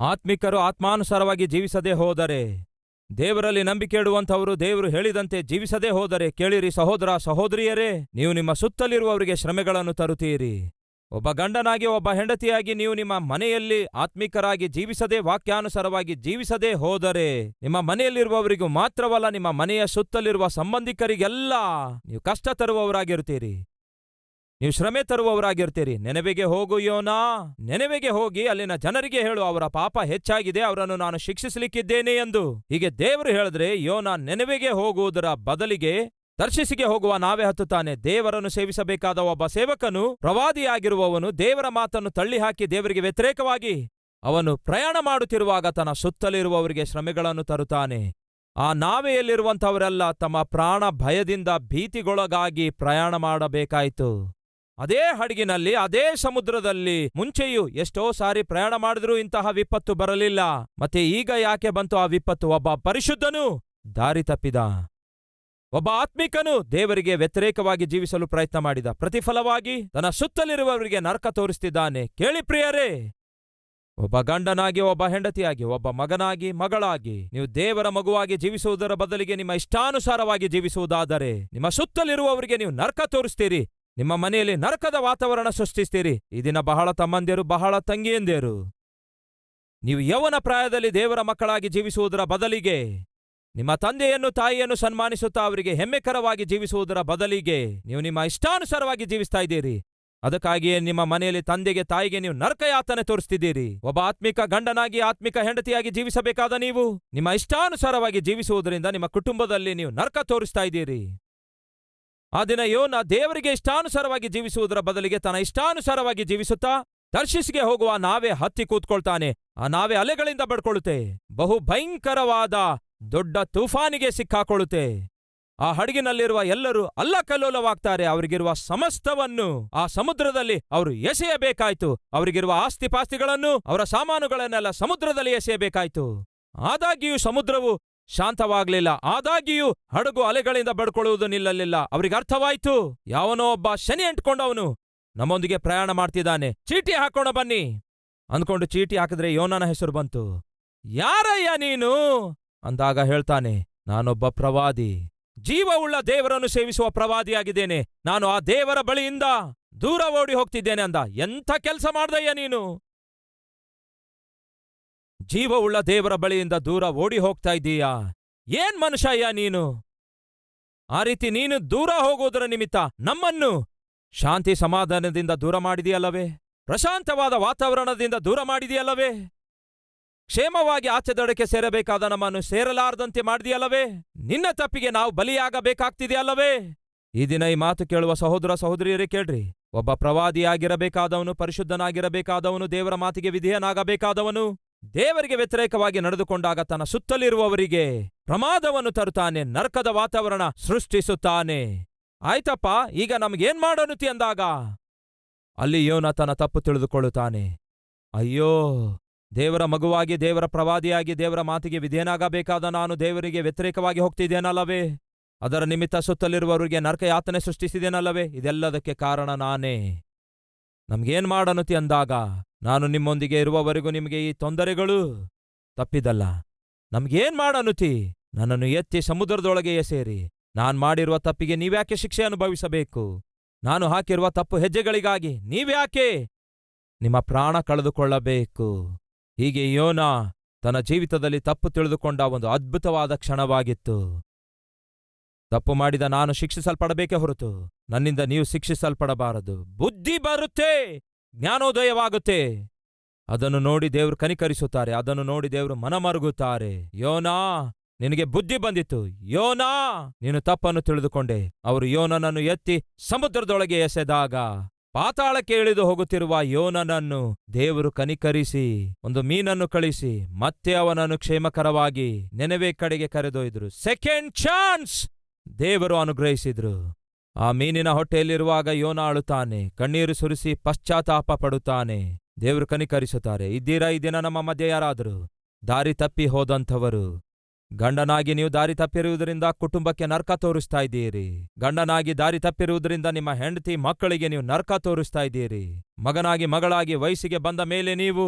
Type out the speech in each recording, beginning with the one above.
ಆತ್ಮಿಕರು ಆತ್ಮಾನುಸಾರವಾಗಿ ಜೀವಿಸದೆ ಹೋದರೆ, ದೇವರಲ್ಲಿ ನಂಬಿಕೆ ಇಡುವಂಥವರು ದೇವರು ಹೇಳಿದಂತೆ ಜೀವಿಸದೇ ಹೋದರೆ, ಕೇಳಿರಿ ಸಹೋದರ ಸಹೋದರಿಯರೇ, ನೀವು ನಿಮ್ಮ ಸುತ್ತಲಿರುವವರಿಗೆ ಶ್ರಮೆಗಳನ್ನು ತರುತ್ತೀರಿ. ಒಬ್ಬ ಗಂಡನಾಗಿ, ಒಬ್ಬ ಹೆಂಡತಿಯಾಗಿ ನೀವು ನಿಮ್ಮ ಮನೆಯಲ್ಲಿ ಆತ್ಮಿಕರಾಗಿ ಜೀವಿಸದೆ, ವಾಕ್ಯಾನುಸಾರವಾಗಿ ಜೀವಿಸದೇ ಹೋದರೆ, ನಿಮ್ಮ ಮನೆಯಲ್ಲಿರುವವರಿಗೂ ಮಾತ್ರವಲ್ಲ, ನಿಮ್ಮ ಮನೆಯ ಸುತ್ತಲಿರುವ ಸಂಬಂಧಿಕರಿಗೆಲ್ಲ ನೀವು ಕಷ್ಟ ತರುವವರಾಗಿರುತ್ತೀರಿ. ನೀವು ಶ್ರಮೆ ತರುವವರಾಗಿರ್ತೀರಿ. ನೆನವಿಗೆ ಹೋಗು ಯೋನಾ. ನೆನವೆಗೆ ಹೋಗಿ ಅಲ್ಲಿನ ಜನರಿಗೆ ಹೇಳು, ಅವರ ಪಾಪ ಹೆಚ್ಚಾಗಿದೆ, ಅವರನ್ನು ನಾನು ಶಿಕ್ಷಿಸಲಿಕ್ಕಿದ್ದೇನೆ ಎಂದು. ಹೀಗೆ ದೇವರು ಹೇಳಿದ್ರೆ, ಯೋನಾ ನೆನವಿಗೆ ಹೋಗುವುದರ ಬದಲಿಗೆ ದರ್ಶಿಸಿಗೆ ಹೋಗುವ ನಾವೇ ಹತ್ತುತ್ತಾನೆ. ದೇವರನ್ನು ಸೇವಿಸಬೇಕಾದ ಒಬ್ಬ ಸೇವಕನು ಪ್ರವಾದಿಯಾಗಿರುವವನು. ದೇವರ ಮಾತನ್ನು ತಳ್ಳಿಹಾಕಿ ದೇವರಿಗೆ ವ್ಯತಿರೇಕವಾಗಿ ಅವನು ಪ್ರಯಾಣ ಮಾಡುತ್ತಿರುವಾಗ ತನ್ನ ಸುತ್ತಲಿರುವವರಿಗೆ ಶ್ರಮೆಗಳನ್ನು ತರುತ್ತಾನೆ. ಆ ನಾವೆಯಲ್ಲಿರುವಂಥವರೆಲ್ಲ ತಮ್ಮ ಪ್ರಾಣ ಭಯದಿಂದ ಭೀತಿಗೊಳಗಾಗಿ ಪ್ರಯಾಣ ಮಾಡಬೇಕಾಯಿತು. ಅದೇ ಹಡಗಿನಲ್ಲಿ, ಅದೇ ಸಮುದ್ರದಲ್ಲಿ ಮುಂಚೆಯೂ ಎಷ್ಟೋ ಸಾರಿ ಪ್ರಯಾಣ ಮಾಡಿದ್ರೂ ಇಂತಹ ವಿಪತ್ತು ಬರಲಿಲ್ಲ. ಮತ್ತೆ ಈಗ ಯಾಕೆ ಬಂತು ಆ ವಿಪತ್ತು? ಒಬ್ಬ ಪರಿಶುದ್ಧನು ದಾರಿ ತಪ್ಪಿದ. ಒಬ್ಬ ಆತ್ಮಿಕನು ದೇವರಿಗೆ ವ್ಯತಿರೇಕವಾಗಿ ಜೀವಿಸಲು ಪ್ರಯತ್ನ ಮಾಡಿದ. ಪ್ರತಿಫಲವಾಗಿ ತನ್ನ ಸುತ್ತಲಿರುವವರಿಗೆ ನರಕ ತೋರಿಸ್ತಿದ್ದಾನೆ. ಕೇಳಿ ಪ್ರಿಯರೇ, ಒಬ್ಬ ಗಂಡನಾಗಿ, ಒಬ್ಬ ಹೆಂಡತಿಯಾಗಿ, ಒಬ್ಬ ಮಗನಾಗಿ, ಮಗಳಾಗಿ ನೀವು ದೇವರ ಮಗುವಾಗಿ ಜೀವಿಸುವುದರ ಬದಲಿಗೆ ನಿಮ್ಮ ಇಷ್ಟಾನುಸಾರವಾಗಿ ಜೀವಿಸುವುದಾದರೆ, ನಿಮ್ಮ ಸುತ್ತಲಿರುವವರಿಗೆ ನೀವು ನರ್ಕ ತೋರಿಸ್ತೀರಿ. ನಿಮ್ಮ ಮನೆಯಲ್ಲಿ ನರಕದ ವಾತಾವರಣ ಸೃಷ್ಟಿಸ್ತೀರಿ. ಈ ಬಹಳ ತಮ್ಮಂದಿರು, ಬಹಳ ತಂಗಿಯಂದಿರು. ನೀವು ಯೌವನ ಪ್ರಾಯದಲ್ಲಿ ದೇವರ ಮಕ್ಕಳಾಗಿ ಜೀವಿಸುವುದರ ಬದಲಿಗೆ, ನಿಮ್ಮ ತಂದೆಯನ್ನು ತಾಯಿಯನ್ನು ಸನ್ಮಾನಿಸುತ್ತಾ ಅವರಿಗೆ ಹೆಮ್ಮೆಕರವಾಗಿ ಜೀವಿಸುವುದರ ಬದಲಿಗೆ ನೀವು ನಿಮ್ಮ ಇಷ್ಟಾನುಸಾರವಾಗಿ ಜೀವಿಸ್ತಾ ಇದ್ದೀರಿ. ಅದಕ್ಕಾಗಿಯೇ ನಿಮ್ಮ ಮನೆಯಲ್ಲಿ ತಂದೆಗೆ ತಾಯಿಗೆ ನೀವು ನರಕಯಾತನೆ ತೋರಿಸ್ತಿದ್ದೀರಿ. ಒಬ್ಬ ಆತ್ಮಿಕ ಗಂಡನಾಗಿ ಆತ್ಮಿಕ ಹೆಂಡತಿಯಾಗಿ ಜೀವಿಸಬೇಕಾದ ನೀವು ನಿಮ್ಮ ಇಷ್ಟಾನುಸಾರವಾಗಿ ಜೀವಿಸುವುದರಿಂದ ನಿಮ್ಮ ಕುಟುಂಬದಲ್ಲಿ ನೀವು ನರಕ ತೋರಿಸ್ತಾ ಇದ್ದೀರಿ. ಆ ದಿನ ಯೋನ ದೇವರಿಗೆ ಇಷ್ಟಾನುಸಾರವಾಗಿ ಜೀವಿಸುವುದರ ಬದಲಿಗೆ ತನ್ನ ಇಷ್ಟಾನುಸಾರವಾಗಿ ಜೀವಿಸುತ್ತಾ ತರ್ಶಿಸ್ಗೆ ಹೋಗುವ ನಾವೇ ಹತ್ತಿ ಕೂತ್ಕೊಳ್ತಾನೆ. ಆ ನಾವೇ ಅಲೆಗಳಿಂದ ಬಡ್ಕೊಳ್ಳುತ್ತೆ. ಬಹು ಭಯಂಕರವಾದ ದೊಡ್ಡ ತೂಫಾನಿಗೆ ಸಿಕ್ಕಾಕೊಳ್ಳುತ್ತೆ. ಆ ಹಡಗಿನಲ್ಲಿರುವ ಎಲ್ಲರೂ ಅಲ್ಲಕಲ್ಲೋಲವಾಗ್ತಾರೆ. ಅವರಿಗಿರುವ ಸಮಸ್ತವನ್ನು ಆ ಸಮುದ್ರದಲ್ಲಿ ಅವರು ಎಸೆಯಬೇಕಾಯ್ತು. ಅವರಿಗಿರುವ ಆಸ್ತಿಪಾಸ್ತಿಗಳನ್ನು ಅವರ ಸಾಮಾನುಗಳನ್ನೆಲ್ಲ ಸಮುದ್ರದಲ್ಲಿ ಎಸೆಯಬೇಕಾಯ್ತು. ಆದಾಗ್ಯೂ ಸಮುದ್ರವು ಶಾಂತವಾಗ್ಲಿಲ್ಲ. ಆದಾಗ್ಯೂ ಹಡಗು ಅಲೆಗಳಿಂದ ಬಡ್ಕೊಳ್ಳುವುದು ನಿಲ್ಲಲಿಲ್ಲ. ಅವರಿಗೆ ಅರ್ಥವಾಯ್ತು, ಯಾವನೋ ಒಬ್ಬ ಶನಿ ಅಂಟ್ಕೊಂಡವನು ನಮ್ಮೊಂದಿಗೆ ಪ್ರಯಾಣ ಮಾಡ್ತಿದ್ದಾನೆ. ಚೀಟಿ ಹಾಕೋಣ ಬನ್ನಿ. ಅಂದ್ಕೊಂಡು ಚೀಟಿ ಹಾಕಿದ್ರೆ ಯೋನನ ಹೆಸರು ಬಂತು. ಯಾರಯ್ಯ ನೀನು? ಅಂದಾಗ ಹೇಳ್ತಾನೆ, ನಾನೊಬ್ಬ ಪ್ರವಾದಿ. ಜೀವವುಳ್ಳ ದೇವರನ್ನು ಸೇವಿಸುವ ಪ್ರವಾದಿಯಾಗಿದ್ದೇನೆ. ನಾನು ಆ ದೇವರ ಬಳಿಯಿಂದ ದೂರ ಓಡಿ ಹೋಗ್ತಿದ್ದೇನೆ ಅಂದ. ಎಂಥ ಕೆಲಸ ಮಾಡ್ದಯ್ಯ ನೀನು? ಜೀವವುಳ್ಳ ದೇವರ ಬಳಿಯಿಂದ ದೂರ ಓಡಿ ಹೋಗ್ತಾ ಇದ್ದೀಯಾ? ಏನ್ ಮನುಷ್ಯಯ್ಯ ನೀನು? ಆ ರೀತಿ ನೀನು ದೂರ ಹೋಗುವುದರ ನಿಮಿತ್ತ ನಮ್ಮನ್ನು ಶಾಂತಿ ಸಮಾಧಾನದಿಂದ ದೂರ ಮಾಡಿದೆಯಲ್ಲವೇ? ಪ್ರಶಾಂತವಾದ ವಾತಾವರಣದಿಂದ ದೂರ ಮಾಡಿದೆಯಲ್ಲವೇ? ಕ್ಷೇಮವಾಗಿ ಆಚೆ ದಡಕ್ಕೆ ಸೇರಬೇಕಾದ ನಮ್ಮನ್ನು ಸೇರಲಾರದಂತೆ ಮಾಡಿದೆಯಲ್ಲವೇ? ನಿನ್ನ ತಪ್ಪಿಗೆ ನಾವು ಬಲಿಯಾಗಬೇಕಾಗ್ತಿದೆಯಲ್ಲವೇ? ಈ ದಿನ ಈ ಮಾತು ಕೇಳುವ ಸಹೋದರ ಸಹೋದರಿಯರೇ ಕೇಳ್ರಿ. ಒಬ್ಬ ಪ್ರವಾದಿಯಾಗಿರಬೇಕಾದವನು, ಪರಿಶುದ್ಧನಾಗಿರಬೇಕಾದವನು, ದೇವರ ಮಾತಿಗೆ ವಿಧೇಯನಾಗಬೇಕಾದವನು. ದೇವರಿಗೆ ವ್ಯತಿರೇಕವಾಗಿ ನಡೆದುಕೊಂಡಾಗ ತನ್ನ ಸುತ್ತಲಿರುವವರಿಗೆ ಪ್ರಮಾದವನ್ನು ತರುತ್ತಾನೆ, ನರಕದ ವಾತಾವರಣ ಸೃಷ್ಟಿಸುತ್ತಾನೆ. ಆಯ್ತಪ್ಪ, ಈಗ ನಮಗೇನ್ ಮಾಡೋನುತಿ ಅಂದಾಗ? ಅಲ್ಲಿ ಯೋನ ತನ್ನ ತಪ್ಪು ತಿಳಿದುಕೊಳ್ಳುತ್ತಾನೆ. ಅಯ್ಯೋ, ದೇವರ ಮಗುವಾಗಿ, ದೇವರ ಪ್ರವಾದಿಯಾಗಿ, ದೇವರ ಮಾತಿಗೆ ವಿಧೇನಾಗಬೇಕಾದ ನಾನು ದೇವರಿಗೆ ವ್ಯತಿರೇಕವಾಗಿ ಹೋಗ್ತಿದ್ದೇನಲ್ಲವೇ? ಅದರ ನಿಮಿತ್ತ ಸುತ್ತಲಿರುವವರಿಗೆ ನರಕ ಯಾತನೆ ಸೃಷ್ಟಿಸಿದೇನಲ್ಲವೇ ಇದೆಲ್ಲದಕ್ಕೆ ಕಾರಣ ನಾನೇ. ನಮ್ಗೇನ್ ಮಾಡನುತಿ ಅಂದಾಗ? ನಾನು ನಿಮ್ಮೊಂದಿಗೆ ಇರುವವರೆಗೂ ನಿಮಗೆ ಈ ತೊಂದರೆಗಳು ತಪ್ಪಿದಲ್ಲ. ನಮಗೇನ್ ಮಾಡನುತಿ ನನ್ನನ್ನು ಎತ್ತಿ ಸಮುದ್ರದೊಳಗೆ ಎಸೇರಿ. ನಾನ್ ಮಾಡಿರುವ ತಪ್ಪಿಗೆ ನೀವ್ಯಾಕೆ ಶಿಕ್ಷೆ ಅನುಭವಿಸಬೇಕು? ನಾನು ಹಾಕಿರುವ ತಪ್ಪು ಹೆಜ್ಜೆಗಳಿಗಾಗಿ ನೀವ್ಯಾಕೆ ನಿಮ್ಮ ಪ್ರಾಣ ಕಳೆದುಕೊಳ್ಳಬೇಕು? ಹೀಗೆ ಯೋನ ತನ್ನ ಜೀವಿತದಲ್ಲಿ ತಪ್ಪು ತಿಳಿದುಕೊಂಡ ಒಂದು ಅದ್ಭುತವಾದ ಕ್ಷಣವಾಗಿತ್ತು. ತಪ್ಪು ಮಾಡಿದ ನಾನು ಶಿಕ್ಷಿಸಲ್ಪಡಬೇಕೇ ಹೊರತು, ನನ್ನಿಂದ ನೀವು ಶಿಕ್ಷಿಸಲ್ಪಡಬಾರದು. ಬುದ್ಧಿ ಬರುತ್ತೆ! ಜ್ಞಾನೋದಯವಾಗುತ್ತೆ. ಅದನ್ನು ನೋಡಿ ದೇವರು ಕನಿಕರಿಸುತ್ತಾರೆ. ಅದನ್ನು ನೋಡಿ ದೇವರು ಮನಮರುಗುತ್ತಾರೆ. ಯೋನಾ, ನಿನಗೆ ಬುದ್ಧಿ ಬಂದಿತ್ತು. ಯೋನಾ, ನೀನು ತಪ್ಪನ್ನು ತಿಳಿದುಕೊಂಡೆ. ಅವರು ಯೋನನನ್ನು ಎತ್ತಿ ಸಮುದ್ರದೊಳಗೆ ಎಸೆದಾಗ ಪಾತಾಳಕ್ಕೆ ಇಳಿದು ಹೋಗುತ್ತಿರುವ ಯೋನನನ್ನು ದೇವರು ಕನಿಕರಿಸಿ, ಒಂದು ಮೀನನ್ನು ಕಳಿಸಿ, ಮತ್ತೆ ಅವನನ್ನು ಕ್ಷೇಮಕರವಾಗಿ ನೆನವೆ ಕಡೆಗೆ ಕರೆದೊಯ್ದರು. Second chance! ದೇವರು ಅನುಗ್ರಹಿಸಿದ್ರು. ಆ ಮೀನಿನ ಹೊಟ್ಟೆಯಲ್ಲಿರುವಾಗ ಯೋನ ಅಳುತ್ತಾನೆ ಕಣ್ಣೀರು ಸುರಿಸಿ ಪಶ್ಚಾತ್ತಾಪ ಪಡುತ್ತಾನೆ. ದೇವರು ಕನಿಕರಿಸುತ್ತಾರೆ, ಇದ್ದೀರಾ ಈ ದಿನ ನಮ್ಮ ಮಧ್ಯೆ ಯಾರಾದರೂ? ದಾರಿ ತಪ್ಪಿ ಹೋದಂಥವರು. ಗಂಡನಾಗಿ ನೀವು ದಾರಿ ತಪ್ಪಿರುವುದರಿಂದ ಕುಟುಂಬಕ್ಕೆ ನರ್ಕ ತೋರಿಸ್ತಾ ಇದ್ದೀರಿ. ಗಂಡನಾಗಿ ದಾರಿ ತಪ್ಪಿರುವುದರಿಂದ ನಿಮ್ಮ ಹೆಂಡತಿ ಮಕ್ಕಳಿಗೆ ನೀವು ನರ್ಕ ತೋರಿಸ್ತಾ ಇದ್ದೀರಿ. ಮಗನಾಗಿ ಮಗಳಾಗಿ ವಯಸ್ಸಿಗೆ ಬಂದ ಮೇಲೆ ನೀವು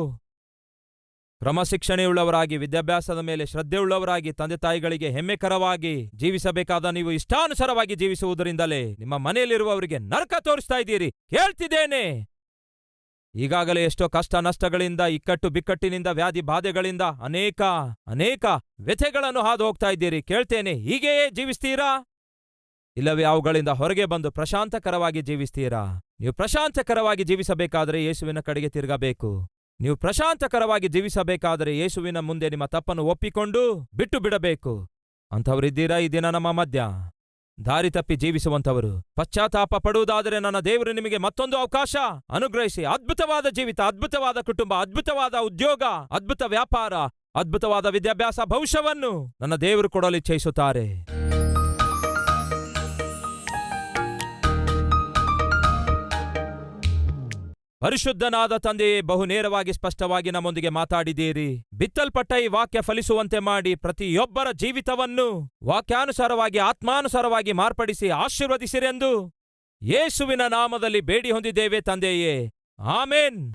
ಕ್ರಮಶಿಕ್ಷಣೆಯುಳ್ಳವರಾಗಿ, ವಿದ್ಯಾಭ್ಯಾಸದ ಮೇಲೆ ಶ್ರದ್ಧೆಯುಳ್ಳವರಾಗಿ, ತಂದೆ ತಾಯಿಗಳಿಗೆ ಹೆಮ್ಮೆಕರವಾಗಿ ಜೀವಿಸಬೇಕಾದ ನೀವು ಇಷ್ಟಾನುಸಾರವಾಗಿ ಜೀವಿಸುವುದರಿಂದಲೇ ನಿಮ್ಮ ಮನೆಯಲ್ಲಿರುವವರಿಗೆ ನರಕ ತೋರಿಸ್ತಾ ಇದ್ದೀರಿ. ಹೇಳ್ತಿದ್ದೇನೆ ಈಗಾಗಲೇ ಎಷ್ಟೋ ಕಷ್ಟ ನಷ್ಟಗಳಿಂದ, ಇಕ್ಕಟ್ಟು ಬಿಕ್ಕಟ್ಟಿನಿಂದ, ವ್ಯಾಧಿ ಬಾಧೆಗಳಿಂದ ಅನೇಕ ಅನೇಕ ವ್ಯಥೆಗಳನ್ನು ಹಾದು ಹೋಗ್ತಾ ಇದ್ದೀರಿ. ಕೇಳ್ತೇನೆ, ಹೀಗೆಯೇ ಜೀವಿಸ್ತೀರಾ? ಇಲ್ಲವೇ ಅವುಗಳಿಂದ ಹೊರಗೆ ಬಂದು ಪ್ರಶಾಂತಕರವಾಗಿ ಜೀವಿಸ್ತೀರಾ? ನೀವು ಪ್ರಶಾಂತಕರವಾಗಿ ಜೀವಿಸಬೇಕಾದರೆ ಯೇಸುವಿನ ಕಡೆಗೆ ತಿರುಗಬೇಕು. ನೀವು ಪ್ರಶಾಂತಕರವಾಗಿ ಜೀವಿಸಬೇಕಾದರೆ ಯೇಸುವಿನ ಮುಂದೆ ನಿಮ್ಮ ತಪ್ಪನ್ನು ಒಪ್ಪಿಕೊಂಡು ಬಿಟ್ಟು ಬಿಡಬೇಕು. ಅಂಥವರಿದ್ದೀರಾ ಈ ದಿನ ನಮ್ಮ ಮಧ್ಯ. ದಾರಿ ತಪ್ಪಿ ಜೀವಿಸುವಂಥವರು, ಪಶ್ಚಾತ್ತಾಪ ಪಡುವುದಾದರೆ ನನ್ನ ದೇವರು ನಿಮಗೆ ಮತ್ತೊಂದು ಅವಕಾಶ ಅನುಗ್ರಹಿಸಿ. ಅದ್ಭುತವಾದ ಜೀವಿತ, ಅದ್ಭುತವಾದ ಕುಟುಂಬ, ಅದ್ಭುತವಾದ ಉದ್ಯೋಗ, ಅದ್ಭುತ ವ್ಯಾಪಾರ, ಅದ್ಭುತವಾದ ವಿದ್ಯಾಭ್ಯಾಸ, ಭವಿಷ್ಯವನ್ನು ನನ್ನ ದೇವರು ಕೊಡಲು ಇಚ್ಛಯಿಸುತ್ತಾರೆ ಪರಿಶುದ್ಧನಾದ ತಂದೆಯೇ, ಬಹುನೇರವಾಗಿ ಸ್ಪಷ್ಟವಾಗಿ ನಮ್ಮೊಂದಿಗೆ ಮಾತಾಡಿದ್ದೀರಿ. ಬಿತ್ತಲ್ಪಟ್ಟ ಈ ವಾಕ್ಯ ಫಲಿಸುವಂತೆ ಮಾಡಿ ಪ್ರತಿಯೊಬ್ಬರ ಜೀವಿತವನ್ನು ವಾಕ್ಯಾನುಸಾರವಾಗಿ, ಆತ್ಮಾನುಸಾರವಾಗಿ ಮಾರ್ಪಡಿಸಿ ಆಶೀರ್ವದಿಸಿರೆಂದು ಯೇಸುವಿನ ನಾಮದಲ್ಲಿ ಬೇಡಿ ಹೊಂದಿದ್ದೇವೆ ತಂದೆಯೇ. ಆಮೇನ್.